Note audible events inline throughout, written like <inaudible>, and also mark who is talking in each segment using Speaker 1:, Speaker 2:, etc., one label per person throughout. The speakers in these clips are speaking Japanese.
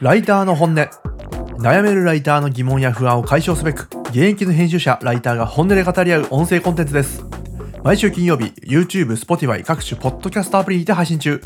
Speaker 1: ライターの本音。悩めるライターの疑問や不安を解消すべく現役の編集者ライターが本音で語り合う音声コンテンツです。毎週金曜日 YouTube、Spotify 各種ポッドキャストアプリにて配信中。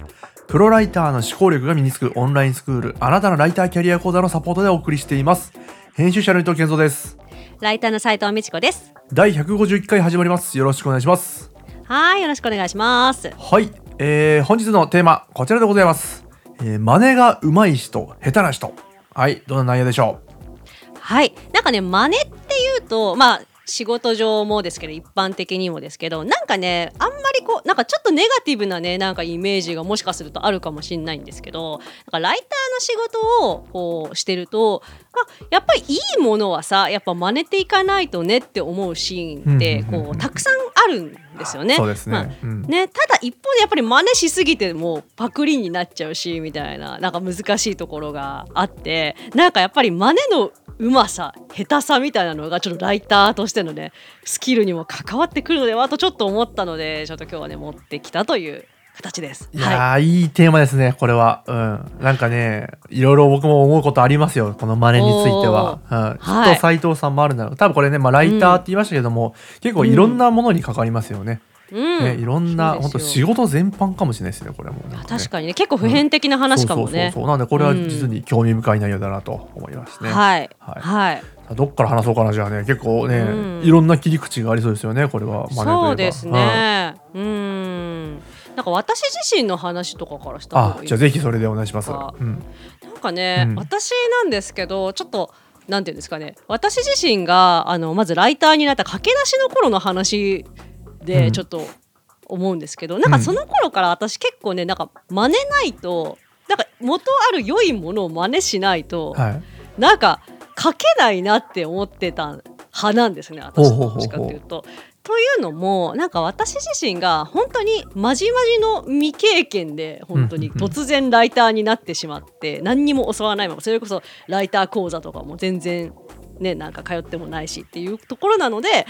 Speaker 1: プロライターの思考力が身につくオンラインスクールあなたのライターキャリア講座のサポートでお送りしています。編集者の伊藤健三です。
Speaker 2: ライターの斉藤美智子です。
Speaker 1: 第151回始まります。よろしくお願いします。
Speaker 2: はい、よろしくお願いします。
Speaker 1: はい、えー、本日のテーマこちらでございます、えー、真似が上手い人下手な人はいどんな内容でしょう？
Speaker 2: はい、なんかね、真似っていうと、まあ。仕事上もですけど一般的にもですけどなんかねあんまりこうなんかちょっとネガティブなねなんかイメージがもしかするとあるかもしれないんですけどなんかライターの仕事をこうしてると、まあ、やっぱりいいものはさやっぱ真似ていかないとねって思うシーンってこうたくさんあるんですよね。
Speaker 1: そうですね。
Speaker 2: まあ
Speaker 1: うん。
Speaker 2: ね、ただ一方でやっぱり真似しすぎてもうパクリになっちゃうしみたいななんか難しいところがあってなんかやっぱり真似のうまさ下手さみたいなのがちょっとライターとしてのねスキルにも関わってくるのではとちょっと思ったのでちょっと今日はね持ってきたという形です。
Speaker 1: いやー、い、いテーマですねこれは。うん。なんかねいろいろ僕も思うことありますよこの真似については、うん、き
Speaker 2: はい。
Speaker 1: っと斉藤さんもあるんだろう。多分これね、まあ、ライターって言いましたけども、結構いろんなものに関わりますよね、
Speaker 2: うん
Speaker 1: ねいろんな本当仕事全般かもしれないですねこれもね、
Speaker 2: 確かにね。結構普遍的な話かもね。
Speaker 1: そうそうそうそう。なんでこれは実に興味深い内容だなと思いますね、
Speaker 2: はい、
Speaker 1: はい。
Speaker 2: はい、
Speaker 1: どっから話そうかなじゃあね。結構ね、
Speaker 2: うん。
Speaker 1: いろんな切り口がありそうですよねこれは
Speaker 2: そうですね。うん。なんか私自身の話とかからした方がいい
Speaker 1: あじゃあぜひそれでお願いします、
Speaker 2: あ
Speaker 1: うん、
Speaker 2: なんかね、
Speaker 1: うん。
Speaker 2: 私なんですけどちょっとなんていうんですかね。私自身があのまずライターになった駆け出しの頃の話
Speaker 1: うん
Speaker 2: でちょっと思うんですけど、なんかその頃から私結構ねなんか真似ないとなんか元ある良いものを真似しないと、
Speaker 1: はい。
Speaker 2: なんか書けないなって思ってた派なんですね私どっちかっていうと。というのもなんか私自身が本当にまじまじの未経験で本当に
Speaker 1: うんうんうん。
Speaker 2: 突然ライターになってしまって何にも教わらないままそれこそライター講座とかも全然ねなんか通ってもないしっていうところなので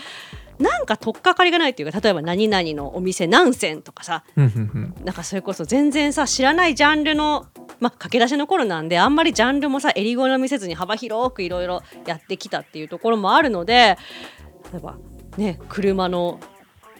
Speaker 2: なんか取っかかりがないっていうか例えば何々のお店何銭とかさなんかそれこそ全然さ知らないジャンルの、まあ、駆け出しの頃なんであんまりジャンルもさ襟好みせずに幅広くいろいろやってきたっていうところもあるので例えばね車の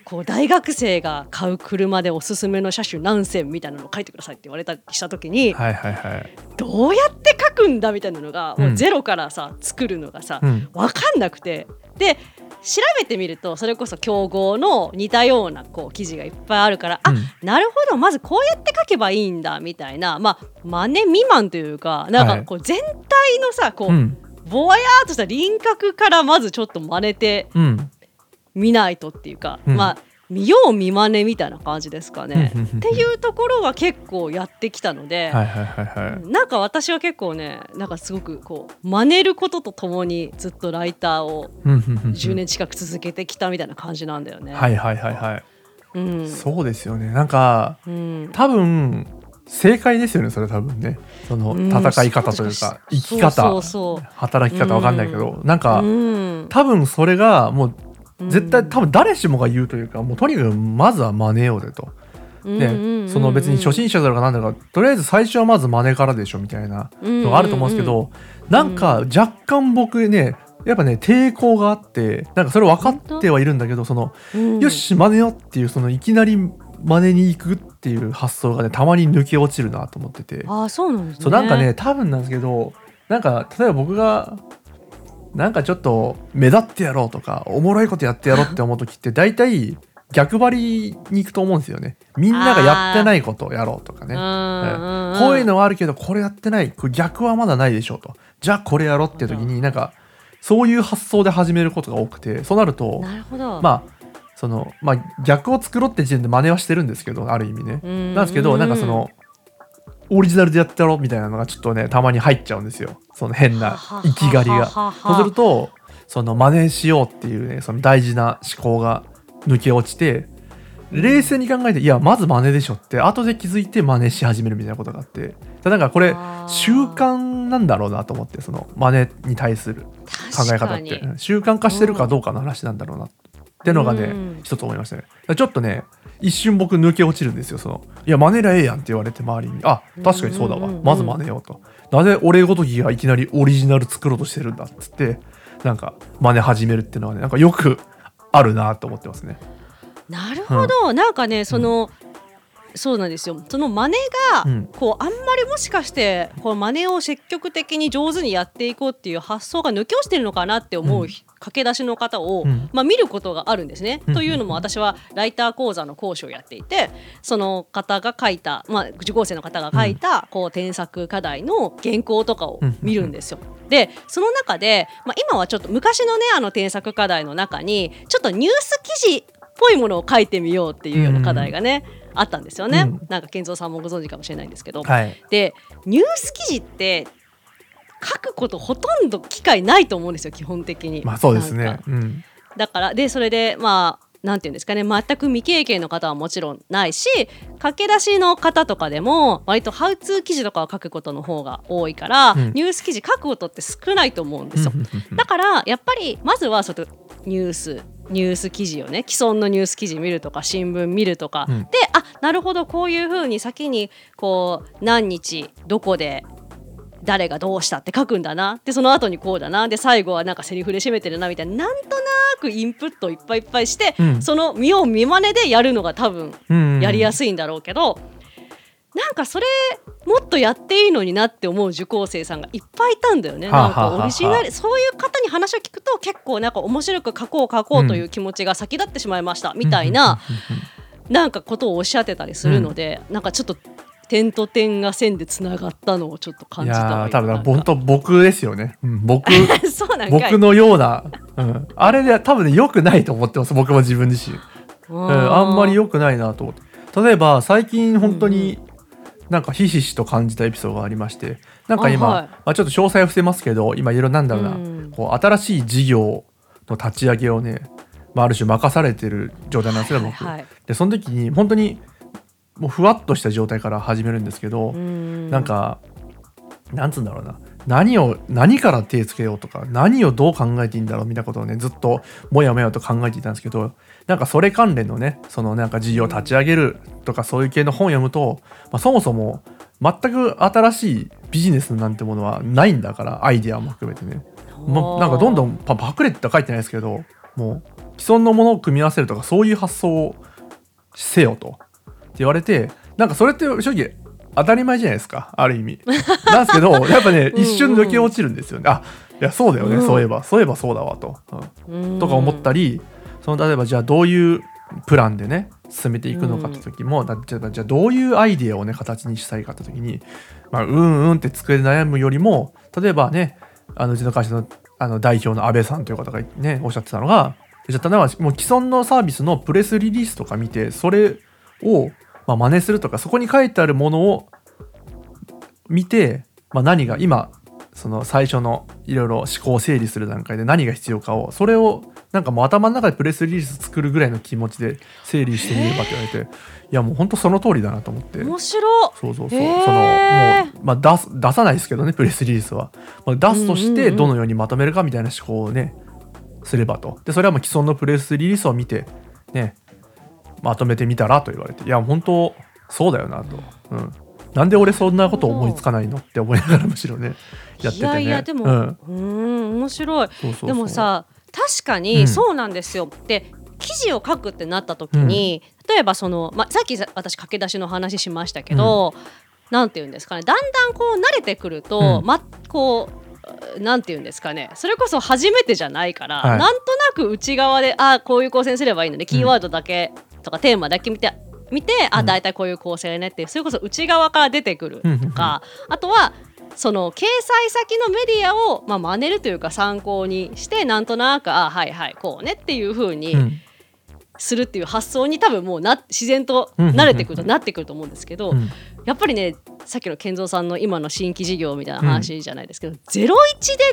Speaker 2: こう大学生が買う車でおすすめの車種何選みたいなのを書いてくださいって言われたりした時に
Speaker 1: はいはいはい。
Speaker 2: どうやって書くんだみたいなのが
Speaker 1: う
Speaker 2: ん。ゼロからさ作るのがさ
Speaker 1: うん。
Speaker 2: 分かんなくて。で調べてみるとそれこそ競合の似たようなこう記事がいっぱいあるから、あ
Speaker 1: うん。
Speaker 2: なるほどまずこうやって書けばいいんだみたいなまあ真似未満というかなん
Speaker 1: はい。
Speaker 2: かこう全体のさこう、
Speaker 1: うん。
Speaker 2: ぼわやーっとした輪郭からまずちょっと真似て
Speaker 1: うん。
Speaker 2: みないとっていうか、
Speaker 1: うん。
Speaker 2: まあ見よう見まねみたいな感じですかね。
Speaker 1: うんうんうんうん。
Speaker 2: っていうところは結構やってきたので、なんか私は結構ねなんかすごくこう真似ることとともにずっとライターを
Speaker 1: うんうんうんうん。
Speaker 2: 10年近く続けてきたみたいな感じなんだよね。
Speaker 1: はいはいはいはい。
Speaker 2: うん、
Speaker 1: そうですよね。なんか
Speaker 2: うん、
Speaker 1: 多分正解ですよねそれ多分ね。その
Speaker 2: うん。
Speaker 1: 戦い方という
Speaker 2: そう
Speaker 1: か。生き方。働き方わかんないけど。なんか
Speaker 2: うん。
Speaker 1: 多分それがもう絶対
Speaker 2: うん
Speaker 1: 多分誰しもが言うというかもうとにかくまずは真似ようぜと。ね、その別に初心者だろうが何だろうがとりあえず最初はまず真似からでしょみたいなのがあると思うんですけど、なんか若干僕ねやっぱね抵抗があってなんかそれ分かってはいるんだけどその、
Speaker 2: うん。
Speaker 1: よし真似よっていうそのいきなり真似に行くっていう発想がねたまに抜け落ちるなと思ってて、
Speaker 2: ああそうなんですね。
Speaker 1: そうなんかね多分なんですけどなんか例えば僕がなんかちょっと目立ってやろうとかおもろいことやってやろうって思う時って大体逆張りに行くと思うんですよね。みんながやってないことをやろうとかね。こういうのはあるけどこれやってないこれ逆はまだないでしょうとじゃあこれやろうって時になんかそういう発想で始めることが多くてそうなると。まあそのまあ逆を作ろうって時点で真似はしてるんですけどある意味ね
Speaker 2: うん
Speaker 1: なんですけどなんかそのオリジナルでやってやろうみたいなのがちょっとねたまに入っちゃうんですよ。その変な生きがりが。そうするとその真似しようっていうねその大事な思考が抜け落ちて冷静に考えていやまず真似でしょって後で気づいて真似し始めるみたいなことがあってだかこれ習慣なんだろうなと思ってその真似に対する考え方って。習慣化してるかどうかの話なんだろうなってのがね、
Speaker 2: うん。
Speaker 1: 一つ思いましたね。ちょっとね一瞬僕抜け落ちるんですよそのいや真似りゃええやんって言われて周りに。あ確かにそうだわ、
Speaker 2: うん。うんうんうん
Speaker 1: まず真似ようと。なぜ俺ごときがいきなりオリジナル作ろうとしてるんだっつってなんか真似始めるっていうのはねなんかよくあるなと思ってますね。
Speaker 2: なるほど、なんかねその、そうなんですよ。その真似が、
Speaker 1: うん。
Speaker 2: こうあんまりもしかしてこの真似を積極的に上手にやっていこうっていう発想が抜け落ちてるのかなって思う、
Speaker 1: うん
Speaker 2: 駆け出しの方を、
Speaker 1: うん
Speaker 2: まあ、見ることがあるんですね。
Speaker 1: うん
Speaker 2: というのも私はライター講座の講師をやっていてその方が書いた、まあ、受講生の方が書いた、こう添削課題の原稿とかを見るんですよ。でその中で、まあ、今はちょっと昔のねあの添削課題の中にちょっとニュース記事っぽいものを書いてみようっていうような課題がね、あったんですよね。
Speaker 1: うん
Speaker 2: なんか健三さんもご存知かもしれないんですけど。
Speaker 1: はい
Speaker 2: でニュース記事って書くことほとんど機会ないと思うんですよ基本的に。
Speaker 1: まあそうですね。うん。
Speaker 2: だからでそれでまあなんていうんですかね。全く未経験の方はもちろんないし駆け出しの方とかでも割とハウツー記事とかを書くことの方が多いから、
Speaker 1: うん。
Speaker 2: ニュース記事書くことって少ないと思うんですよ。
Speaker 1: うん。
Speaker 2: だからやっぱりまずはそのニュースニュース記事をね既存のニュース記事見るとか新聞見るとか、
Speaker 1: うん。
Speaker 2: であなるほどこういうふうに先にこう何日どこで誰がどうしたって書くんだな。でその後にこうだな。で最後はなんかセリフで締めてるなみたいな。なんとなくインプットをいっぱいいっぱいして、
Speaker 1: うん。
Speaker 2: その見よう見まねでやるのが多分
Speaker 1: うん
Speaker 2: やりやすいんだろうけど、なんかそれもっとやっていいのになって思う受講生さんがいっぱいいたんだよね。なんかオリジナルそういう方に話を聞くと結構なんか面白く書こう書こうという気持ちが先立ってしまいましたみたいななんかことをおっしゃってたりするので、なんかちょっと点と点が線でつながったのをちょっと感
Speaker 1: い
Speaker 2: じたわ
Speaker 1: やー多分本当僕ですよね、うん、僕 <laughs>
Speaker 2: そうなんかい。
Speaker 1: 僕のような、うん、あれで多分ね良くないと思ってます僕も自分自身。うん、あんまり良くないなと思って。例えば最近本当になんかひしひしと感じたエピソードがありまして。なんか今
Speaker 2: あはい。
Speaker 1: まあ、ちょっと詳細は伏せますけど今いろいろなんだろうな、
Speaker 2: うん。
Speaker 1: こう新しい事業の立ち上げをね、まあ、ある種任されてる状態なんですよ僕、
Speaker 2: はいはい
Speaker 1: でその時に本当にもうふわっとした状態から始めるんですけど、
Speaker 2: うん。
Speaker 1: なんかなんつうんだろうな。何を何から手つけようとか何をどう考えていいんだろうみたいなことをねずっともやもやと考えていたんですけどなんかそれ関連のねそのなんか事業を立ち上げるとかそういう系の本を読むと、まあ、そもそも全く新しいビジネスなんてものはないんだからアイデアも含めてね、ま、なんかどんどんパパクレって書いてないですけどもう既存のものを組み合わせるとかそういう発想をせよと言われてなんかそれって正直当たり前じゃないですかある意味。なんですけど <laughs> やっぱね
Speaker 2: うん
Speaker 1: 一瞬抜け落ちるんですよ。ねあいやそうだよね、
Speaker 2: うん。
Speaker 1: そういえば。そういえばそうだわと、うん。
Speaker 2: うん
Speaker 1: とか思ったりその例えばじゃあどういうプランでね進めていくのかって時も、だじゃあじゃあどういうアイデアをね形にしたいかって時に、まあ、うんうんって机で悩むよりも例えばねあのうちの会社のあの代表の安倍さんという方がねおっしゃってたのがじゃあ例えばもう既存のサービスのプレスリリースとか見てそれをまあ真似するとかそこに書いてあるものを見て、まあ、何が今その最初のいろいろ思考を整理する段階で何が必要かをそれをなんかもう頭の中でプレスリリース作るぐらいの気持ちで整理してみればって言われていやもう本当その通りだなと思って。
Speaker 2: 面白
Speaker 1: そうそうそう、そのもう、まあ、出す出さないですけどねプレスリリースは、まあ、出すとしてどのようにまとめるかみたいな思考をねすればと。でそれはもう既存のプレスリリースを見てねまとめてみたらと言われていや本当そうだよなと、うん、なんで俺そんなこと思いつかないのって思いながらむしろねやっててね。
Speaker 2: いやいやでも、
Speaker 1: う、
Speaker 2: うんん面白い。でもさ確か
Speaker 1: うん。
Speaker 2: にそうなんですよ。で記事を書くってなった時に、例えばその、まあ、さっきさ私駆け出しの話しましたけど、なんて言うんですかねだんだんこう慣れてくると、
Speaker 1: うん。
Speaker 2: まこうなんて言うんですかねそれこそ初めてじゃないから、
Speaker 1: はい。
Speaker 2: なんとなく内側であこういう構成にすればいいのねキーワードだけとかテーマだけ見て見てあ
Speaker 1: うん。
Speaker 2: 大体こういう構成ねってそれこそ内側から出てくるとか、あとはその掲載先のメディアを、まあ、真似るというか参考にしてなんとなくあはいはいこうねっていう風に
Speaker 1: うん。
Speaker 2: するっていう発想に多分もうな自然と慣れてくるとなってくると思うんですけど、
Speaker 1: うん。
Speaker 2: やっぱりねさっきの健三さんの今の新規事業みたいな話じゃないですけど、ゼロ一で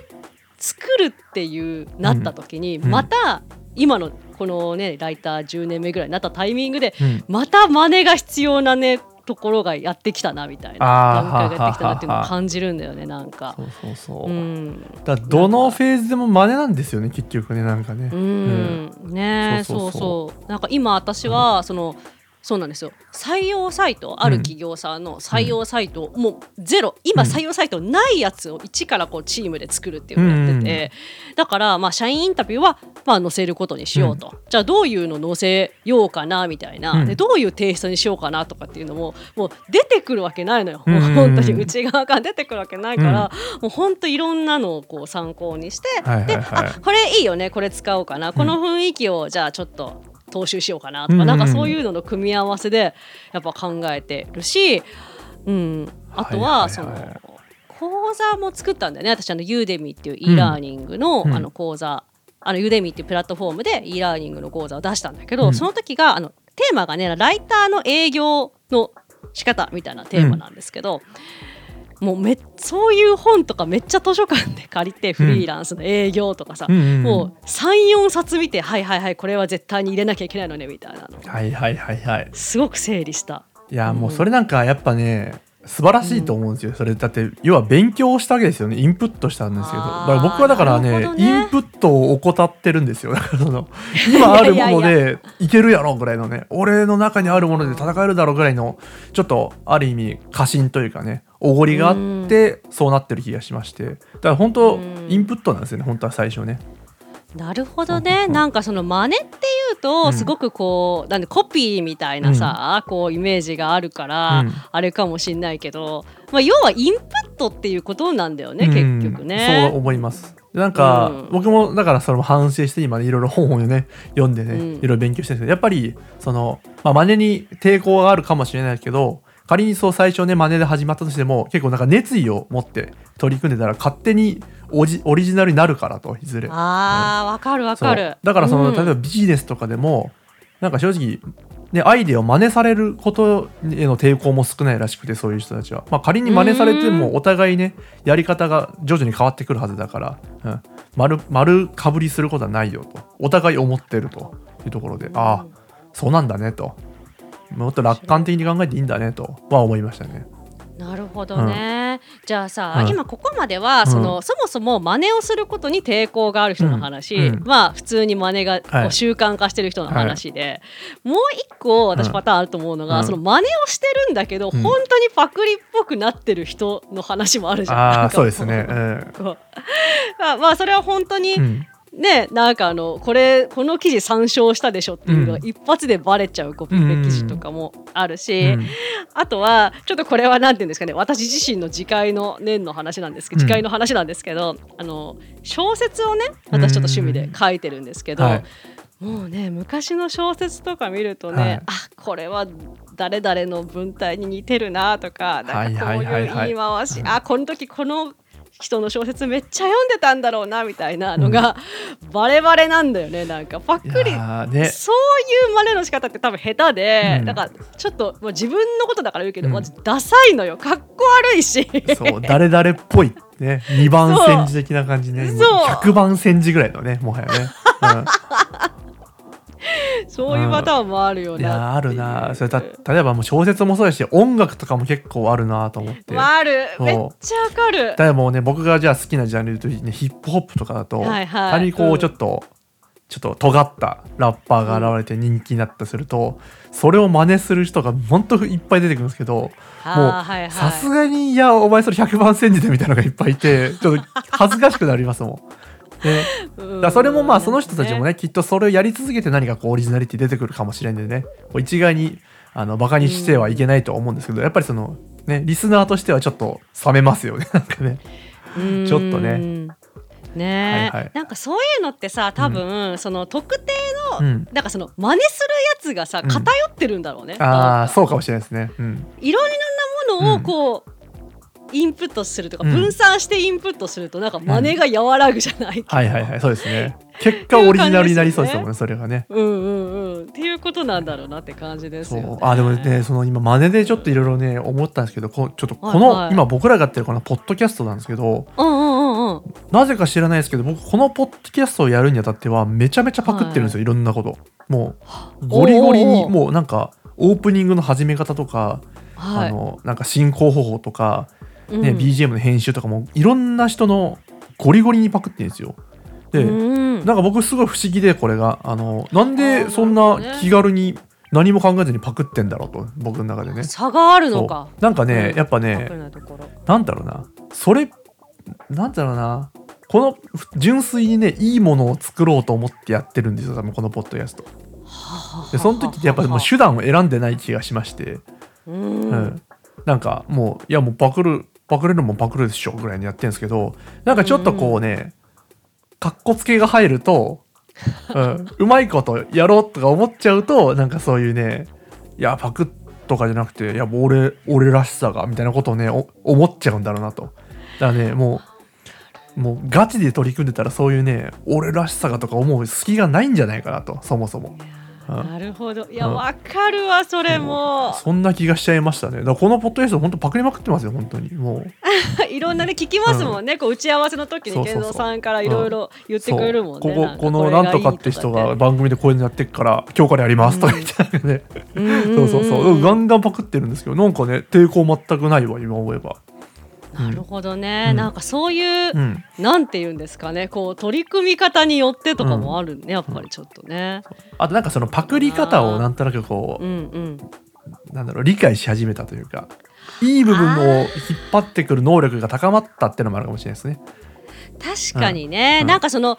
Speaker 2: 作るっていうなった時に、
Speaker 1: うん。
Speaker 2: また今のこのねライター10年目ぐらいになったタイミングで
Speaker 1: うん。
Speaker 2: また真似が必要なねところがやってきたなみたい
Speaker 1: あ
Speaker 2: な
Speaker 1: ー
Speaker 2: 段階がやってきたなっていうのを感じるんだよねなんか。
Speaker 1: そうそうそう、
Speaker 2: うん。
Speaker 1: だどのフェーズでも真似なんですよね結局ねなんかね。
Speaker 2: うん。ね
Speaker 1: そうそう
Speaker 2: そ
Speaker 1: う。
Speaker 2: なんか今私はそのそうなんですよ。採用サイトある企業さんの採用サイト、もうゼロ。今
Speaker 1: うん。
Speaker 2: 採用サイトないやつを一からこうチームで作るっていうのをやってて、だからまあ社員インタビューはまあ載せることにしようと、じゃあどういうの載せようかなみたいな、
Speaker 1: うん。
Speaker 2: でどういうテイストにしようかなとかっていうのももう出てくるわけないのよ、
Speaker 1: うん。
Speaker 2: もう本当に内側から出てくるわけないから、もう本当いろんなのをこう参考にして、であこれいいよねこれ使おうかな。この雰囲気をじゃあちょっと踏襲しようかなとか、
Speaker 1: うん
Speaker 2: なんかそういうのの組み合わせでやっぱ考えてるし、うん、あとはその、
Speaker 1: はいはい。はい
Speaker 2: 講座も作ったんだよね。私あのユーデミっていう e ラーニングの,、
Speaker 1: うん。
Speaker 2: あの講座。あの Udemy っていうプラットフォームで e ラーニングの講座を出したんだけど、
Speaker 1: うん。
Speaker 2: その時があのテーマがねライターの営業の仕方みたいなテーマなんですけど、もうめそういう本とかめっちゃ図書館で借りてフリーランスの営業とかさ、
Speaker 1: うんうんうん。
Speaker 2: もう34冊見てはいはいはいこれは絶対に入れなきゃいけないのねみたいなの。
Speaker 1: はいはいはいはい。
Speaker 2: すごく整理した。
Speaker 1: いやもうそれなんかやっぱね素晴らしいと思うんですよ、それだって要は勉強したわけですよね。インプットしたんですけど。だから僕はだからね
Speaker 2: ね。
Speaker 1: インプットを怠ってるんですよ。だからその <laughs> 今あるものでいけるやろぐらいのね。俺の中にあるもので戦えるだろうぐらいのちょっとある意味過信というかねおごりがあってそうなってる気がしまして。だから本当
Speaker 2: うん。
Speaker 1: インプットなんですよね本当は最初ね。
Speaker 2: なるほどね。なんかその真似っていうと
Speaker 1: うん。
Speaker 2: すごくこう、なんでコピーみたいなさ、こうイメージがあるから、
Speaker 1: うん。
Speaker 2: あれかもしんないけど、まあ、要はインプットっていうことなんだよね、
Speaker 1: うん。
Speaker 2: 結局
Speaker 1: そう
Speaker 2: ね。
Speaker 1: 思います。なんか、
Speaker 2: うん。
Speaker 1: 僕もだからそれも反省して今ねいろいろ本をね読んでね、
Speaker 2: うん。
Speaker 1: いろいろ勉強してるんですけどやっぱりその、まあ、真似に抵抗があるかもしれないけど仮にそう最初ね真似で始まったとしても結構なんか熱意を持って取り組んでたら勝手にオジオリジナルになるからといずれ。
Speaker 2: あーわかるわかる。
Speaker 1: だからその、
Speaker 2: うん。
Speaker 1: 例えばビジネスとかでもなんか正直ね、アイデアを真似されることへの抵抗も少ないらしくてそういう人たちは、まあ、仮に真似されて
Speaker 2: うん
Speaker 1: もお互いねやり方が徐々に変わってくるはずだから、うん、丸丸かぶりすることはないよと。お互い思ってるというところで、ああそうなんだねともっと楽観的に考えていいんだねとは思いましたね。
Speaker 2: なるほどね、じゃあさ、
Speaker 1: うん
Speaker 2: 今ここまではその、そもそも真似をすることに抵抗がある人の話、
Speaker 1: うん。うん。
Speaker 2: まあ普通に真似が
Speaker 1: はい。
Speaker 2: 習慣化してる人の話で、もう一個私
Speaker 1: うん
Speaker 2: パターンあると思うのが、
Speaker 1: うん。
Speaker 2: その真似をしてるんだけど、
Speaker 1: うん。
Speaker 2: 本当にパクリっぽくなってる人の話もあるじゃん。
Speaker 1: あそうですね。
Speaker 2: あ <laughs> まあそれは本当に、
Speaker 1: うん
Speaker 2: ねなんかあのこれこの記事参照したでしょっていうのが
Speaker 1: うん。
Speaker 2: 一発でバレちゃうコピペ記事とかもあるし、
Speaker 1: うん。
Speaker 2: あとはちょっとこれは何て言うんですかね私自身の自戒の念の話なんですけど
Speaker 1: うん。
Speaker 2: 自戒の話なんですけど、あの小説をね私ちょっと趣味で書いてるんですけど、
Speaker 1: はい。
Speaker 2: もうね昔の小説とか見るとね、
Speaker 1: はい。
Speaker 2: あこれは誰々の文体に似てるなとかなんかこう
Speaker 1: はいはいはい
Speaker 2: いう
Speaker 1: はい。
Speaker 2: 言い回し、
Speaker 1: うん
Speaker 2: あこの時この人の小説めっちゃ読んでたんだろうなみたいなのが、バレバレなんだよね。なんかパク
Speaker 1: い
Speaker 2: リそういう真似の仕方って多分下手で、
Speaker 1: うん。
Speaker 2: だからちょっともう自分のことだから言うけど、
Speaker 1: うん。
Speaker 2: マジダサいのよ。かっこ悪いし。
Speaker 1: そう誰々っぽい。ね。2番煎じ的な感じね。
Speaker 2: そう。
Speaker 1: もう100番煎じぐらいのねもはやね、<laughs>
Speaker 2: そういうパターンもあるよ
Speaker 1: う。ん、い
Speaker 2: な
Speaker 1: やあるな。それた例えばもう小説もそうだし音楽とかも結構あるなと思って。
Speaker 2: まああるめっちゃわかる。
Speaker 1: 例えばもうね僕がじゃあ好きなジャンルで言うと、ね、ヒップホップとかだと、
Speaker 2: はいはい。
Speaker 1: 仮にこ
Speaker 2: うん
Speaker 1: うちょっと、ちょっと尖ったラッパーが現れて人気になったとすると、それを真似する人が本当いっぱい出てくるんですけどもうさすがにいやお前それ100番煎じでみたいなのがいっぱいいてちょっと恥ずかしくなりますもん。ね、だそれもまあその人たちもねきっとそれをやり続けて何かこうオリジナリティ出てくるかもしれんでね。こう一概にあのバカにしてはいけないとは思うんですけどやっぱりそのねリスナーとしてはちょっと冷めますよね。<laughs> なんかね。
Speaker 2: うん。
Speaker 1: ちょっとね。
Speaker 2: ね。え、
Speaker 1: はいはい。
Speaker 2: なんかそういうのってさ多分、その特定の、
Speaker 1: うん。
Speaker 2: なんかその真似するやつがさ
Speaker 1: うん。
Speaker 2: 偏ってるんだろうね、
Speaker 1: あ
Speaker 2: なんか
Speaker 1: あそうかもしれないですね。うん、
Speaker 2: いろんなものをこう、インプットするとか
Speaker 1: うん。
Speaker 2: 分散してインプットするとなんか真似が和らぐじゃないけど、
Speaker 1: はいはいはいそうですね。結果オリジナルになりそうですもんねそれがね。
Speaker 2: うんうんうん。っていうことなんだろうなって感じです
Speaker 1: そ
Speaker 2: よね。
Speaker 1: う。あでもねその今真似でちょっといろいろね思ったんですけどこちょっとこの、
Speaker 2: はいはい。
Speaker 1: 今僕らがやってるこのポッドキャストなんですけど
Speaker 2: うんうんうんうん。
Speaker 1: なぜか知らないですけど僕このポッドキャストをやるにあたってはめちゃめちゃパクってるんですよ、い、ろんなこと。もうゴリゴリにもうなんかオープニングの始め方とか
Speaker 2: はい。
Speaker 1: あのなんか進行方法とか、ね
Speaker 2: うん。
Speaker 1: BGM の編集とかもいろんな人のゴリゴリにパクってるんですよ。で、
Speaker 2: うん。
Speaker 1: なんか僕すごい不思議でこれが。あのなん
Speaker 2: あ
Speaker 1: で
Speaker 2: ー
Speaker 1: そんな気軽に何も考えずにパクってんだろうと僕の中でね。
Speaker 2: 差があるのか。
Speaker 1: なんかね、
Speaker 2: うん。
Speaker 1: やっぱ
Speaker 2: わ
Speaker 1: ね
Speaker 2: な
Speaker 1: んだろうな。それなんだろうな。この純粋にねいいものを作ろうと思ってやってるんですよ多分このポッドキャスト。でその時ってやっぱもう手段を選んでない気がしまして、
Speaker 2: うん。
Speaker 1: うん。なんかもういやもうパクるパクれるもんパクるでしょぐらいにやってるんですけどなんかちょっとこうね、かっこつけが入ると、うん、うまいことやろうとか思っちゃうとなんかそういうねいやパクッとかじゃなくていやもう俺俺らしさがみたいなことをねお思っちゃうんだろうなと。だからねもうもうガチで取り組んでたらそういうね俺らしさがとか思う隙がないんじゃないかなとそもそも。うん
Speaker 2: なるほど。いや
Speaker 1: うん
Speaker 2: わかるわそれも。
Speaker 1: そんな気がしちゃいましたね。だこのポッドキャスト本当パクりまくってますよ本当に。もう。<laughs>
Speaker 2: いろんなね聞きますもんね、こう打ち合わせの時に健三さんからいろいろ言ってくれるもんね、
Speaker 1: こここのなんとかって人が番組でこういうのやってっから今日からやりますとか言ってね、<laughs> そうそうそう。ガンガンパクってるんですけどなんかね抵抗全くないわ今思えば。
Speaker 2: なるほどね、
Speaker 1: うん。
Speaker 2: なんかそういう、
Speaker 1: うん、
Speaker 2: なんて言うんですかね。こう取り組み方によってとかもあるね、やっぱりちょっとね。
Speaker 1: あとなんかそのパクり方をなんとなくこ
Speaker 2: うんうん。
Speaker 1: うなんだろう理解し始めたというかいい部分を引っ張ってくる能力が高まったっていうのもあるかもしれないですね。
Speaker 2: 確かにね、
Speaker 1: うん。
Speaker 2: なんかその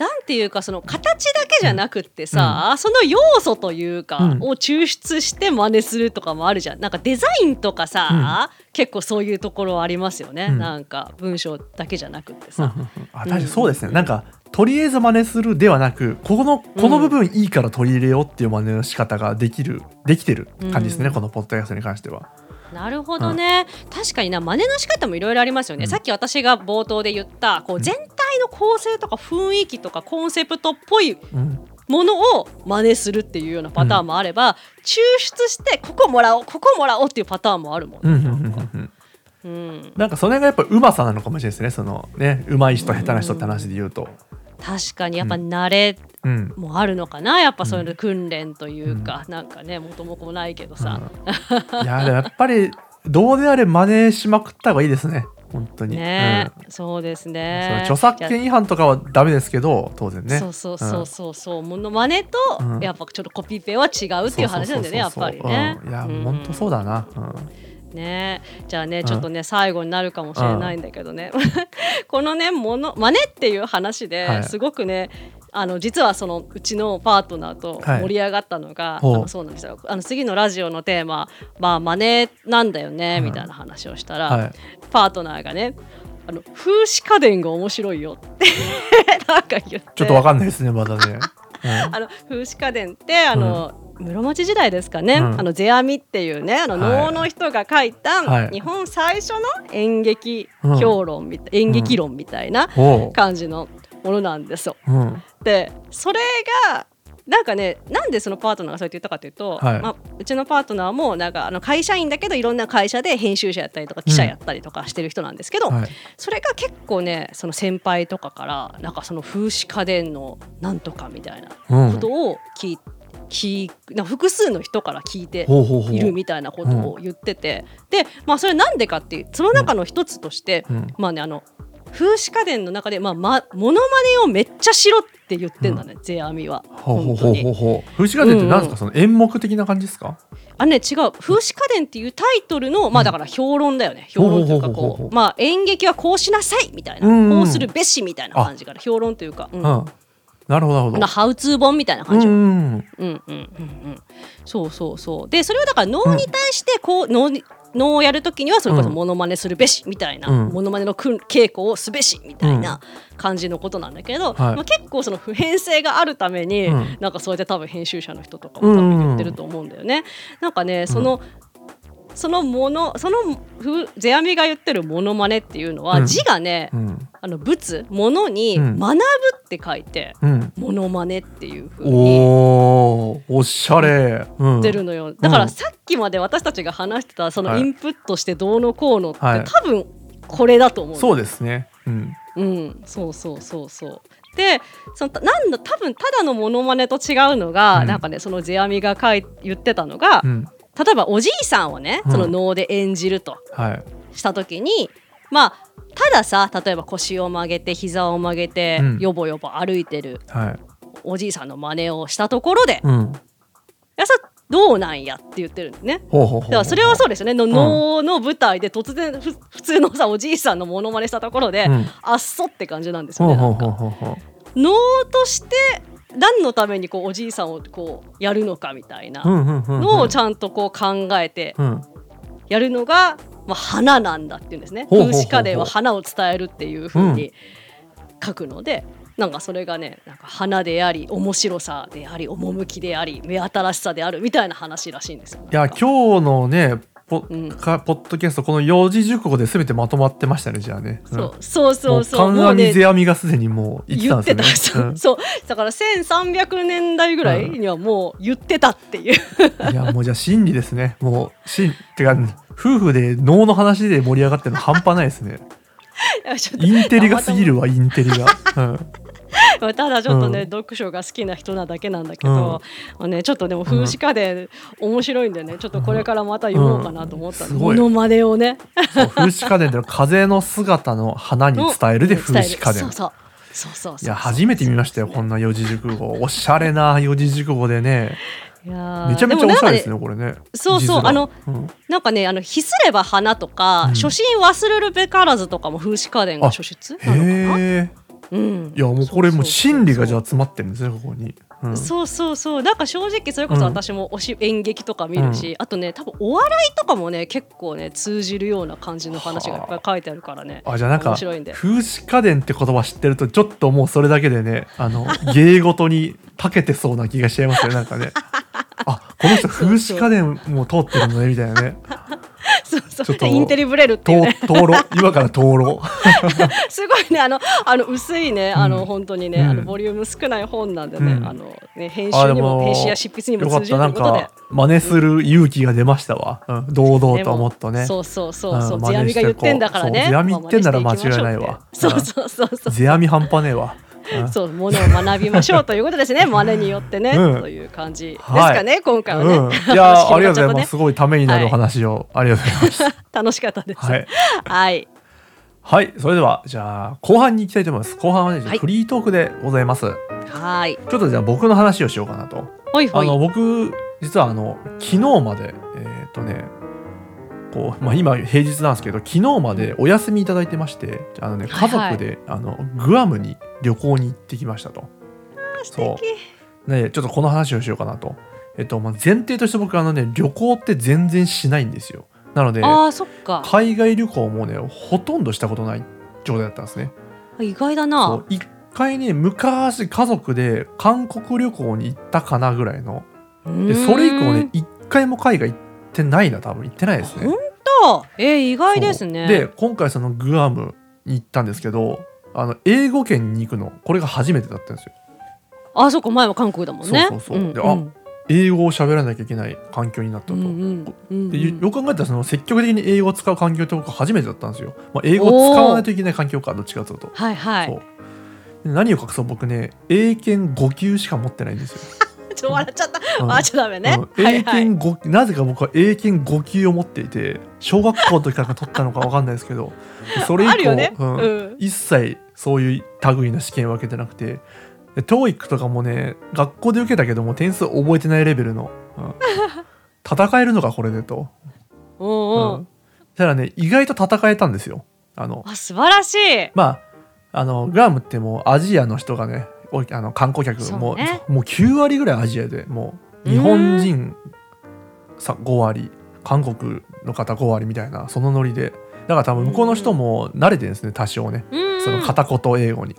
Speaker 2: なんていうかその形だけじゃなくってさ、その要素というか、
Speaker 1: うん。
Speaker 2: を抽出して真似するとかもあるじゃん。なんかデザインとかさ、結構そういうところありますよね、
Speaker 1: うん。
Speaker 2: なんか文章だけじゃなくって
Speaker 1: うん
Speaker 2: さ、
Speaker 1: うんうん。あ確かにそうですね、なんかとりあえず真似するではなくこのこの部分いいから取り入れようっていう真似の仕方ができるできてる感じですね、
Speaker 2: うん。
Speaker 1: このポッドキャストに関しては。
Speaker 2: なるほどね、確かにな真似の仕方もいろいろありますよね、
Speaker 1: うん。
Speaker 2: さっき私が冒頭で言ったこう全体の構成とか雰囲気とかコンセプトっぽい
Speaker 1: うん。
Speaker 2: ものを真似するっていうようなパターンもあれば、抽出してここもらおうここもらおうっていうパターンもあるもん、
Speaker 1: うんうんうんうん
Speaker 2: うん、
Speaker 1: なんかそれがやっぱうまさなのかもしれないですね。そのねうまい人下手な人って話で言うと。
Speaker 2: 確かにやっぱ慣れ
Speaker 1: うん
Speaker 2: もあるのかなやっぱそういうの訓練というか、なんかね元も子もないけどさ、
Speaker 1: うん。いややっぱりどうであれ真似しまくった方がいいですね。本当に。
Speaker 2: ね、
Speaker 1: うん。
Speaker 2: そうですね。
Speaker 1: 著作権違反とかはダメですけど当然ね。
Speaker 2: そうそうそうそうそう、ものまねと、
Speaker 1: うん。
Speaker 2: やっぱちょっとコピペは違うっていう話なんだよねやっぱりね。
Speaker 1: うん。いや、
Speaker 2: うん。
Speaker 1: 本当そうだな。うん。
Speaker 2: ね。じゃあねちょっとね、最後になるかもしれないんだけどね、<laughs> このねものまねっていう話で、
Speaker 1: はい。
Speaker 2: すごくねあの実はそのうちのパートナーと
Speaker 1: はい。
Speaker 2: 盛り上がったのが、
Speaker 1: ほう。
Speaker 2: あのそうなんですよ。あの次のラジオのテーマまあ真似なんだよね、
Speaker 1: うん
Speaker 2: みたいな話をしたら、
Speaker 1: はい。
Speaker 2: パートナーがねあの風刺家電が面白いよって <laughs> なんか言って。
Speaker 1: ちょっとわかんないですねまだね。うん。<laughs>
Speaker 2: あの風刺家電ってあの、室町時代ですかね、
Speaker 1: うん。
Speaker 2: あの世阿弥っていうねあの
Speaker 1: はい。
Speaker 2: 能の人が書いた、
Speaker 1: はい。
Speaker 2: 日本最初の演劇評論みたい、演劇論みたいな
Speaker 1: ほ
Speaker 2: 感じのものなんですよ。
Speaker 1: う。うん。
Speaker 2: でそれがなんかねなんでそのパートナーがそうやって言ったかというと、
Speaker 1: はい
Speaker 2: まあ、うちのパートナーもなんかあの会社員だけどいろんな会社で編集者やったりとか記者やったりとかしてる人なんですけど、
Speaker 1: はい。
Speaker 2: それが結構ねその先輩とかからなんかその風刺家電のなんとかみたいな
Speaker 1: うん
Speaker 2: ことを聞い聞いなんか複数の人から聞いて。いるみたいなことを言ってて、でまあそれなんでかっていうその中の一つとして、
Speaker 1: うん
Speaker 2: まあねあの風刺家電の中でまあまモノマネをめっちゃしろって言ってんだね、ゼアミは
Speaker 1: ほうほうほうほう。ほう。風刺画伝って何ですか、
Speaker 2: うん
Speaker 1: その演目的な感じですか？
Speaker 2: あね違う風刺家電っていうタイトルのまあだから評論だよね、評論というかこうまあ演劇はこうしなさいみたいな、
Speaker 1: うんうん
Speaker 2: こうするべしみたいな感じから評論というか、うん
Speaker 1: うん。なるほどなるほど。
Speaker 2: なハウツー本みたいな
Speaker 1: う
Speaker 2: 感じよ、
Speaker 1: ん。
Speaker 2: うんうんうんうんそうそうそうでそれをだから能に対してこう能に能をやるときにはそれこそ
Speaker 1: うん。
Speaker 2: モノマネするべしみたいな、
Speaker 1: うん。
Speaker 2: モノマネの訓稽古をすべしみたいな感じのことなんだけど、
Speaker 1: はい。
Speaker 2: まあ、結構その普遍性があるために、
Speaker 1: うん。
Speaker 2: なんかそれで多分編集者の人とかも多分言ってると思うんだよね。なんかねその、そのものそのふ世阿弥が言ってるモノマネっていうのは、
Speaker 1: うん
Speaker 2: 字がね
Speaker 1: うん。
Speaker 2: あの仏ものに
Speaker 1: うん
Speaker 2: 学ぶって書いて、
Speaker 1: うん。
Speaker 2: モノマネっていう風に
Speaker 1: おお、おしゃれ。うん。
Speaker 2: ってるのよ、だからさっきまで私たちが話してたその
Speaker 1: はい
Speaker 2: インプットしてどうのこうのって、
Speaker 1: はい
Speaker 2: 多分これだと思う
Speaker 1: そうですね。うん。
Speaker 2: うん、そうそうそうそうでそのたなんだ多分ただのモノマネと違うのが、
Speaker 1: うん
Speaker 2: なんかねその世阿弥が書い言ってたのが、
Speaker 1: うん。
Speaker 2: 例えばおじいさんをね
Speaker 1: うん。
Speaker 2: その能で演じると。
Speaker 1: はい。
Speaker 2: した時に、まあたださ例えば腰を曲げて膝を曲げて、
Speaker 1: うん。
Speaker 2: よぼよぼ歩いてる
Speaker 1: はい。
Speaker 2: おじいさんの真似をしたところで、い
Speaker 1: うん。
Speaker 2: やそれどうなんやって言ってるんだね。
Speaker 1: ほうほうほうほう
Speaker 2: だからそれはそうですよね。の
Speaker 1: ん。
Speaker 2: 能の舞台で突然ふ普通のさおじいさんのモノマネしたところで、
Speaker 1: うん。
Speaker 2: あっそって感じなんですよね能として何のためにこうおじいさんをこうやるのかみたいなのをちゃんとこう考えて
Speaker 1: うん。
Speaker 2: やるのが、まあ、花なんだっていうんですね。風刺家電は花を伝えるっていう風に書くので、なんかそれがねなんか花であり面白さであり趣であり目新しさであるみたいな話らしいんですよ。
Speaker 1: いや今日のねポ,、
Speaker 2: うん。
Speaker 1: かポッドキャストこの四字熟語で全てまとまってましたねじゃあね。
Speaker 2: そうそうそうそう
Speaker 1: もう観阿弥
Speaker 2: ね
Speaker 1: 世阿弥がすでにもう言ってたん
Speaker 2: 言
Speaker 1: です
Speaker 2: そうそう。だから1300年代ぐらいにはもう言ってたっていう、
Speaker 1: うんいやもうじゃあ真理ですね。もう真てか夫婦で能の話で盛り上がってるの半端ないですね。<laughs> インテリがすぎるわインテリが。うん。
Speaker 2: まあ <laughs> ただちょっとね、
Speaker 1: うん。
Speaker 2: 読書が好きな人なだけなんだけど、まあね、ちょっとでも風刺家電面白いんでねちょっとこれからまた読もうかなと思ったの、
Speaker 1: うん。すごい。
Speaker 2: モノマネをね。
Speaker 1: 風刺家電って風の姿の花に伝えるで風刺家電
Speaker 2: そう。そう。そうそうそう
Speaker 1: いや初めて見ましたよこんな四字熟語。おしゃれな四字熟語でね。
Speaker 2: いやー
Speaker 1: めちゃめちゃおしゃれです
Speaker 2: も
Speaker 1: ねこれね。
Speaker 2: そうそうあの
Speaker 1: うん。
Speaker 2: なんかねあの「ひすれば花」とか、
Speaker 1: うん。
Speaker 2: 初心忘れるべからず」とかも風刺家電が初出なのかな、うん、
Speaker 1: いやもうこれもう心理がじゃあ
Speaker 2: あ
Speaker 1: 詰まってるんですねここに、うん、
Speaker 2: そうそうそう。なんか正直それこそ私もおし、演劇とか見るし、あとね多分お笑いとかもね結構ね通じるような感じの話がいっぱい書いてあるからね。
Speaker 1: あじゃあなんか
Speaker 2: 面白いんで。
Speaker 1: 風刺家電って言葉知ってるとちょっともうそれだけでねあの <laughs> 芸事に長けてそうな気がしちゃいますよねなんかね。あこの人風刺家電も通ってるのねみたいなね <laughs>
Speaker 2: そうそ
Speaker 1: ちょっと
Speaker 2: うインテリブレるっていうね。
Speaker 1: と討論 <laughs> 今から討論 <laughs>
Speaker 2: すごいね。あのあの薄いね。あの、
Speaker 1: うん。
Speaker 2: 本当にね、
Speaker 1: うん。
Speaker 2: あのボリューム少ない本なんでね、
Speaker 1: うん。
Speaker 2: あのね編集に
Speaker 1: も
Speaker 2: も編集や執筆にも通じるうことで。
Speaker 1: か。真似する勇気が出ましたわ、うん、堂々ともっとね。
Speaker 2: そうそうそうそう、
Speaker 1: うん。
Speaker 2: ゼアミが言ってんだからね。
Speaker 1: そうゼアミ言ってんなら間違いないわ。
Speaker 2: そうそうそうそう。
Speaker 1: 世阿弥半端ねえわ、うん
Speaker 2: そうものを学びましょうということですね。真 <laughs> 似によってね、
Speaker 1: うん
Speaker 2: という感じですかね、今回はね。
Speaker 1: うん、<laughs> いやーありがとうございます。
Speaker 2: 話
Speaker 1: すごいためになるお話を、ありがとうございます。<laughs>
Speaker 2: 楽しかったです。
Speaker 1: はい、
Speaker 2: はい。
Speaker 1: はい、それではじゃあ後半に行きたいと思います。後半はね、
Speaker 2: はい
Speaker 1: フリートークでございます。
Speaker 2: はい。
Speaker 1: ちょっとじゃあ僕の話をしようかなと。あの僕実はあの昨日までえっ、とね。こうまあ、今平日なんですけど昨日までお休みいただいてましてあのね家
Speaker 2: はいはい
Speaker 1: 族で、あのグアムに旅行に行ってきましたと。
Speaker 2: 素
Speaker 1: そう
Speaker 2: 敵。
Speaker 1: ね、ちょっとこの話をしようかなと。えっと、まあ、前提として僕あのね旅行って全然しないんですよ。なので。海外旅行もねほとんどしたことない状態だったんですね。
Speaker 2: 意外だ
Speaker 1: そ
Speaker 2: な
Speaker 1: う。一回ね昔家族で韓国旅行に行ったかなぐらいのでそれ以降ね一回も海外行ってないな多分行ってないですね
Speaker 2: ほん。と？えー、意外ですね。
Speaker 1: で今回そのグアムに行ったんですけどあの英語圏に行くのこれが初めてだったんですよ。
Speaker 2: あー、そっか、前は韓国だもんね。
Speaker 1: そうそうそうんであ
Speaker 2: うん
Speaker 1: 英語を喋らなきゃいけない環境になったと。
Speaker 2: うんうんうん
Speaker 1: でよよく考えたらその積極的に英語を使う環境って僕初めてだったんですよ。まあ、英語を使わないといけない環境かどっちかというと。
Speaker 2: はいはい。
Speaker 1: そうで何を隠そう僕ね英検5級しか持ってないんですよ。
Speaker 2: ちょっと笑っちゃった。
Speaker 1: うん
Speaker 2: 笑っちゃダメね。
Speaker 1: うん英
Speaker 2: はいはい。
Speaker 1: 検5なぜか僕は英検5級を持っていて小学校の時から取ったのか分かんないですけど <laughs> それ以降、
Speaker 2: ね。
Speaker 1: うん
Speaker 2: うん。
Speaker 1: 一切そういう類の試験を受けてなくてで TOEIC とかもね学校で受けたけども点数覚えてないレベルの、うん <laughs> 戦えるのかこれでと。
Speaker 2: おう
Speaker 1: んただね意外と戦えたんですよ。あの
Speaker 2: あ素晴らしい。
Speaker 1: まああのグアムってもうアジアの人がねあの観光客も
Speaker 2: そうね。
Speaker 1: もう9割ぐらいアジアでもう日本人さ5割韓国の方5割みたいなそのノリで。だから多分向こうの人も慣れてるんですね多少ね。
Speaker 2: うん。
Speaker 1: その片言英語に。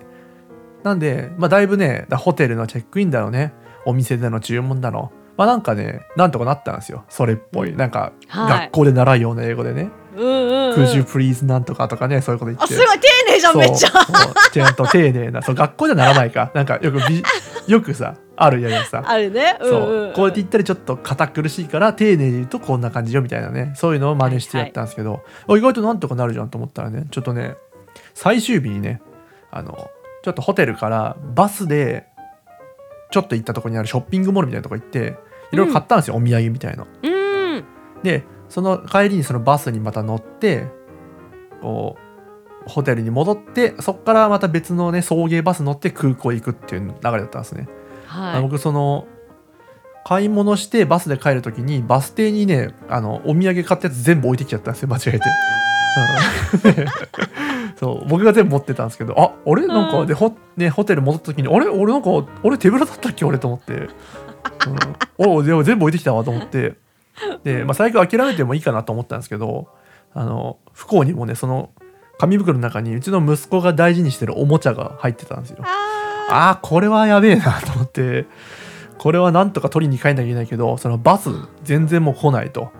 Speaker 1: なんで、まあ、だいぶねだホテルのチェックインだろうね。お店での注文だろう。まあなんかねなんとかなったんですよ。それっぽい、
Speaker 2: うん。
Speaker 1: なんか
Speaker 2: はい。
Speaker 1: 学校で習うような英語でね。Could you please なんとかとかねそういうこと言って。
Speaker 2: あすごいじゃんめっちゃ。
Speaker 1: ちゃんと丁寧なそう学校じゃならないか。なんかよくびよくさあるやつさ。
Speaker 2: あるね。うん
Speaker 1: そう、
Speaker 2: うん。う。ん
Speaker 1: こうやって言ったらちょっと堅苦しいから丁寧に言うとこんな感じよみたいなね。そういうのを真似してやったんですけど、あ意外となんとかなるじゃんと思ったらね。ちょっとね最終日にねあのちょっとホテルからバスでちょっと行ったところにあるショッピングモールみたいなとこ行っていろいろ買ったんですよ、お土産みたいな。
Speaker 2: うん。
Speaker 1: でその帰りにそのバスにまた乗ってこうホテルに戻ってそこからまた別のね送迎バス乗って空港行くっていう流れだったんですね。あ
Speaker 2: はい。
Speaker 1: 僕その買い物してバスで帰る時にバス停にねあのお土産買ったやつ全部置いてきちゃったんですよ間違えて。うん。<laughs> そう僕が全部持ってたんですけどあ俺なんかでホ,、ね、ホテル戻った時にあれ？俺なんか俺手ぶらだったっけ？俺と思って、うん、おでも全部置いてきたわと思って。で、まあ、最悪諦めてもいいかなと思ったんですけどあの不幸にもねその紙袋の中にうちの息子が大事にしてるおもちゃが入ってたんですよ。
Speaker 2: あ
Speaker 1: ああこれはやべえなと思って。これはなんとか取りに帰んなきゃいけないけどそのバス全然もう来ないと。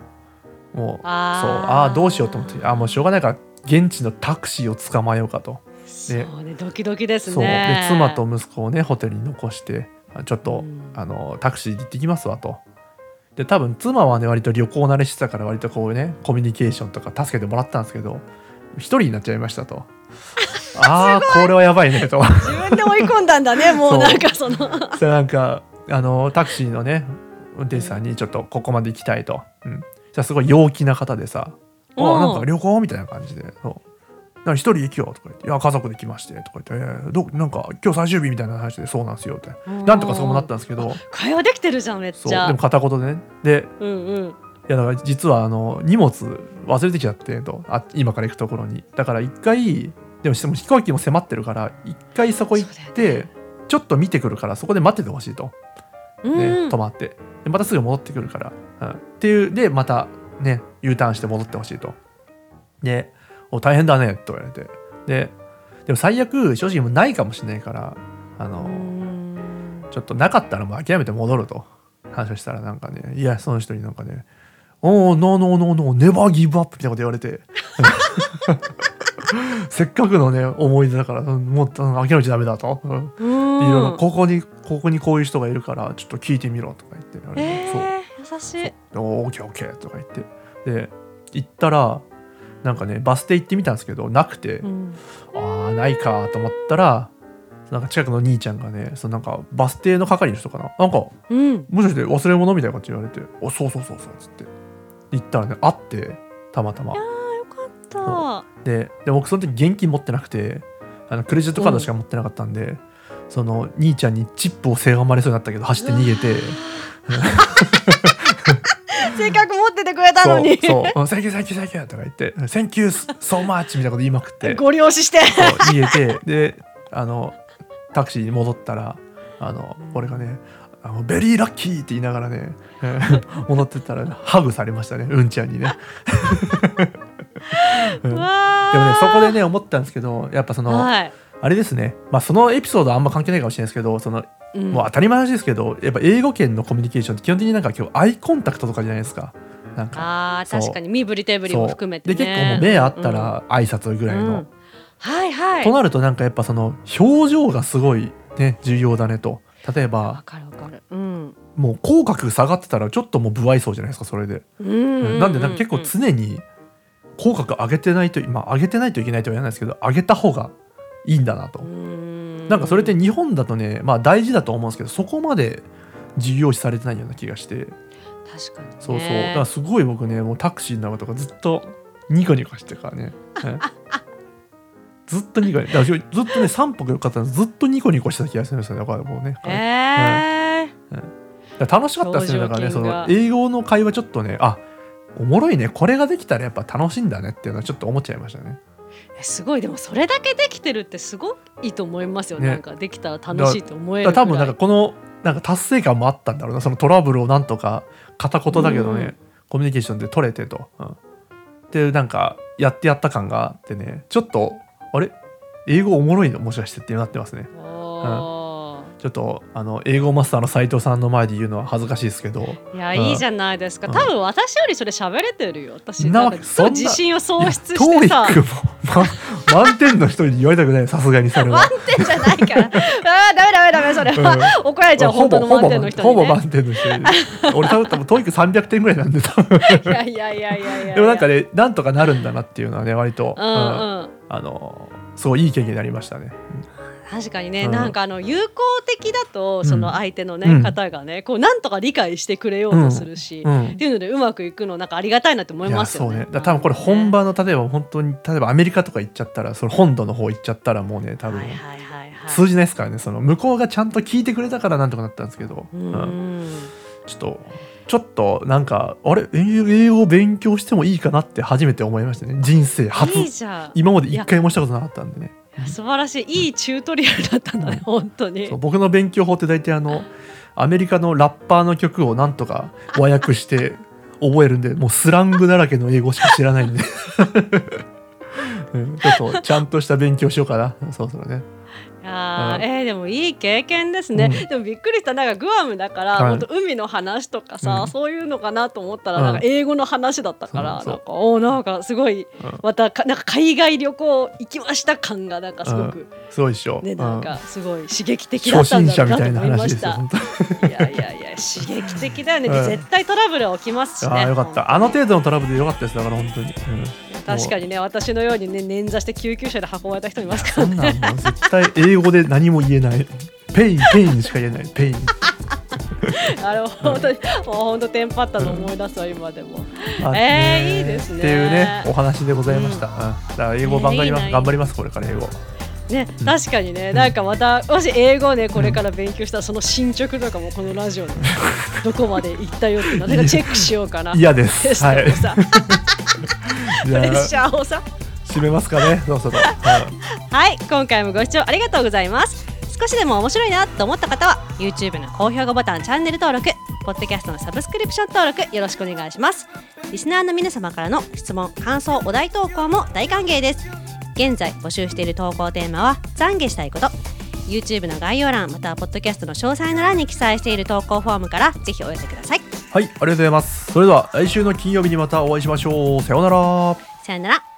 Speaker 1: もうそう。
Speaker 2: あー
Speaker 1: ああどうしようと思って。あーもうしょうがないから現地のタクシーを捕まえようかと。
Speaker 2: ーそうねドキドキですね。
Speaker 1: そう。で妻と息子をねホテルに残してあちょっと、
Speaker 2: うん。
Speaker 1: あのタクシーで行ってきますわと。で多分妻はね割と旅行慣れしてたから割とこうねコミュニケーションとか助けてもらったんですけど一人になっちゃいましたと。<laughs> ああこれはやばいねと。
Speaker 2: 自分で追い込んだんだねも <laughs>
Speaker 1: そう
Speaker 2: うなんかその。
Speaker 1: それなんかあのタクシーのね運転手さんにちょっとここまで行きたいと、うん、じゃあすごい陽気な方でさ「
Speaker 2: うん
Speaker 1: あなんか旅行?」みたいな感じで「そうなんか一人行きよ」とか言って「いや家族で来まして」とか言って、えーどなんか今日最終日みたいな話でそうなんですよ」ってなんとかそうもなったんですけど
Speaker 2: 会話できてるじゃんめっちゃ。
Speaker 1: そうでも片言でねで
Speaker 2: うんうん。
Speaker 1: いやだから実はあの荷物忘れてきちゃってと。あ今から行くところに。だから一回でもしても飛行機も迫ってるから一回そこ行って、ちょっと見てくるからそこで待っててほしいと。
Speaker 2: うん。
Speaker 1: ね、止まって。でまたすぐ戻ってくるから、うん、っていうでまたね U ターンして戻ってほしいと。で「お大変だね」と言われて。ででも最悪正直もうないかもしれないからあの、
Speaker 2: うん。
Speaker 1: ちょっとなかったらもう諦めて戻ると。話をしたらなんかねいやその人になんかね「おおノーノーノーノーネバーギブアップ」みたいなこと言われて。<laughs> せっかくのね思い出だからうんもううん諦めちゃダメだと。いろいろここにここにこういう人がいるからちょっと聞いてみろとか言って
Speaker 2: え
Speaker 1: そう。
Speaker 2: ー、優しい。
Speaker 1: オーケーオーケーとか言って。で行ったらなんかねバス停行ってみたんですけどなくて、
Speaker 2: うん。
Speaker 1: ああないかと思ったらなんか近くの兄ちゃんがねそのなんかバス停の係の人かな。なんか
Speaker 2: うん。
Speaker 1: もしかして忘れ物みたいな感じで言われて「おそうそうそうそう」っつって行ったらね会ってたまたま。
Speaker 2: あーよかった。
Speaker 1: でで僕その時現金持ってなくてあのクレジットカードしか持ってなかったんで、その兄ちゃんにチップをせがまれそうになったけど走って逃げて。<laughs>
Speaker 2: せっかく持っててくれたのに。
Speaker 1: そうそう「Thank you thank you thank you」とか言って「Thank you so much」みたいなこと言いまくって。
Speaker 2: ご了承して。
Speaker 1: そう逃げて。であのタクシーに戻ったらあの俺がねあのベリーラッキーって言いながらねえー戻ってったらハグされましたねうんちゃんにね。<laughs> うんでもねそこでね思ったんですけどやっぱその、
Speaker 2: はい。
Speaker 1: あれですね、まあ、そのエピソードはあんま関係ないかもしれないですけどその、
Speaker 2: うん
Speaker 1: もう当たり前ですけどやっぱ英語圏のコミュニケーションって基本的になんか今日アイコンタクトとかじゃないですか。なんか
Speaker 2: あ確かに身振り手振りも含めてね。
Speaker 1: で結構もう目あったら挨拶ぐらいの。
Speaker 2: うんはいはい。
Speaker 1: となるとなんかやっぱその表情がすごいね重要だねと例え
Speaker 2: わ
Speaker 1: ば
Speaker 2: かるわかる。うん。
Speaker 1: もう口角下がってたらちょっともう不愛想じゃないですかそれで、なんでなんか結構常に口角上げてないとまあ上げてないといけないとは言わないですけど上げた方がいいんだなと、
Speaker 2: うん。
Speaker 1: なんかそれって日本だとねまあ大事だと思うんですけどそこまで重要視されてないような気がして。
Speaker 2: 確かにね。
Speaker 1: そうそう。だからすごい僕ねもうタクシーの中とかずっとニコニコしてるからね。うんずっとニコニコ。ずっとね3泊4日間ずっとニコニコしてた気がするんですよねだからもうね。
Speaker 2: えー。
Speaker 1: だから楽しかったですねだからねその英語の会話ちょっとねあおもろいねこれができたらやっぱ楽しいんだねっていうのはちょっと思っちゃいましたね。
Speaker 2: えすごい。でもそれだけできてるってすごいいいと思いますよ、
Speaker 1: ね。
Speaker 2: なんかできたら楽しいと思える
Speaker 1: 多分なんか
Speaker 2: か
Speaker 1: このなんか達成感もあったんだろうなそのトラブルをなんとか片言だけどね、
Speaker 2: うん。
Speaker 1: コミュニケーションで取れてと、うん、でなんかやってやった感があってねちょっとあれ？英語おもろいのもしかしてってなってますね。ちょっとあの英語マスターの斉藤さんの前で言うのは恥ずかしいですけど。
Speaker 2: いや、
Speaker 1: うん。
Speaker 2: いいじゃないですか。
Speaker 1: うん。
Speaker 2: 多分私よりそれ喋れてるよ。私
Speaker 1: な
Speaker 2: そ自信を喪失
Speaker 1: トー
Speaker 2: してさ。
Speaker 1: リックも、ま、満点の人に言われたくないさすがにそれは。
Speaker 2: 満。点じゃないから。あーダメダメダメそれは、怒られちゃう本当の満点の人に、ね、
Speaker 1: ほぼほぼ満点の人に。俺多分トーイック300点ぐらいなんで多分。
Speaker 2: いやいやいやいやいや。
Speaker 1: でもなんかねなんとかなるんだなっていうのはね割と、
Speaker 2: うんうん。
Speaker 1: うんあのすごいいい経験になりましたね。
Speaker 2: 確かにね、
Speaker 1: うん。
Speaker 2: なんかあの友好的だとその相手のね、
Speaker 1: うん。
Speaker 2: 方がねこうなんとか理解してくれようとするし、
Speaker 1: うん。
Speaker 2: っていうのでうまくいくのなんかありがたいなって思いますよね。
Speaker 1: ね。多分これ本場の例えば本当に例えばアメリカとか行っちゃったらその本土の方行っちゃったらもうね多分。通じないですからね。その向こうがちゃんと聞いてくれたからなんとかなったんですけど、
Speaker 2: う
Speaker 1: うん
Speaker 2: ん。
Speaker 1: ちょっとちょっとなんかあれ？英語を勉強してもいいかなって初めて思いましたね。人生初。今まで一回もしたことなかったんでね。
Speaker 2: 素晴らしい。いいチュートリアルだったんだね、本当に。
Speaker 1: 僕の勉強法って大体あのアメリカのラッパーの曲をなんとか和訳して覚えるんでもうスラングだらけの英語しか知らないんで、<laughs> うん、ちょっとちゃんとした勉強しようかな。そろそろね
Speaker 2: あー
Speaker 1: うん。
Speaker 2: えーでもいい経験ですね、
Speaker 1: うん。
Speaker 2: でもびっくりしたなんかグアムだから、
Speaker 1: はい。
Speaker 2: 本当海の話とかさ、
Speaker 1: うん。
Speaker 2: そういうのかなと思ったら
Speaker 1: うん。
Speaker 2: なんか英語の話だったから、
Speaker 1: そうそう。
Speaker 2: なんかおーなんかすごい
Speaker 1: うん。
Speaker 2: またかなんか海外旅行行きました感がなんかすごく、
Speaker 1: すごいでしょ、
Speaker 2: ねなんかすごい刺激的
Speaker 1: うん
Speaker 2: だったんだなと思いました。いやいやいや刺激的だよね、
Speaker 1: うん
Speaker 2: 絶対トラブルは起きますしね。
Speaker 1: ああよかったあの程度のトラブルでよかったですだから本当。に、うん
Speaker 2: 確かにね私のようにね捻挫して救急車で運ばれた人いますか
Speaker 1: そん
Speaker 2: らね。
Speaker 1: なんもう絶対英語で何も言えない。 pain pain しか言えない。 pain。<laughs>
Speaker 2: あれ本当にもう本当テンパったの思い出すわ今でも。
Speaker 1: あ
Speaker 2: えーいいですね。
Speaker 1: っていうねお話でございました、うん。だから英語頑張ります、
Speaker 2: えー
Speaker 1: 頑張りますこれから英語。
Speaker 2: ね、確かにね、なんかまたもし英語をねこれから勉強したらその進捗とかもこのラジオでどこまで行ったよってなんかチェックしようかな。
Speaker 1: 嫌です。はい
Speaker 2: プレッシ
Speaker 1: あ
Speaker 2: ャーをさ。
Speaker 1: 締めますかねそろそろ、うん <laughs>
Speaker 2: はい、今回もご視聴ありがとうございます。少しでも面白いなと思った方は YouTube の高評価ボタン、チャンネル登録、ポッドキャストのサブスクリプション登録よろしくお願いします。リスナーの皆様からの質問、感想、お題投稿も大歓迎です。現在募集している投稿テーマは懺悔したいこと。YouTube の概要欄またはポッドキャストの詳細の欄に記載している投稿フォームからぜひお寄せください。
Speaker 1: はいありがとうございますそれでは来週の金曜日にまたお会いしましょうさようなら
Speaker 2: さよなら。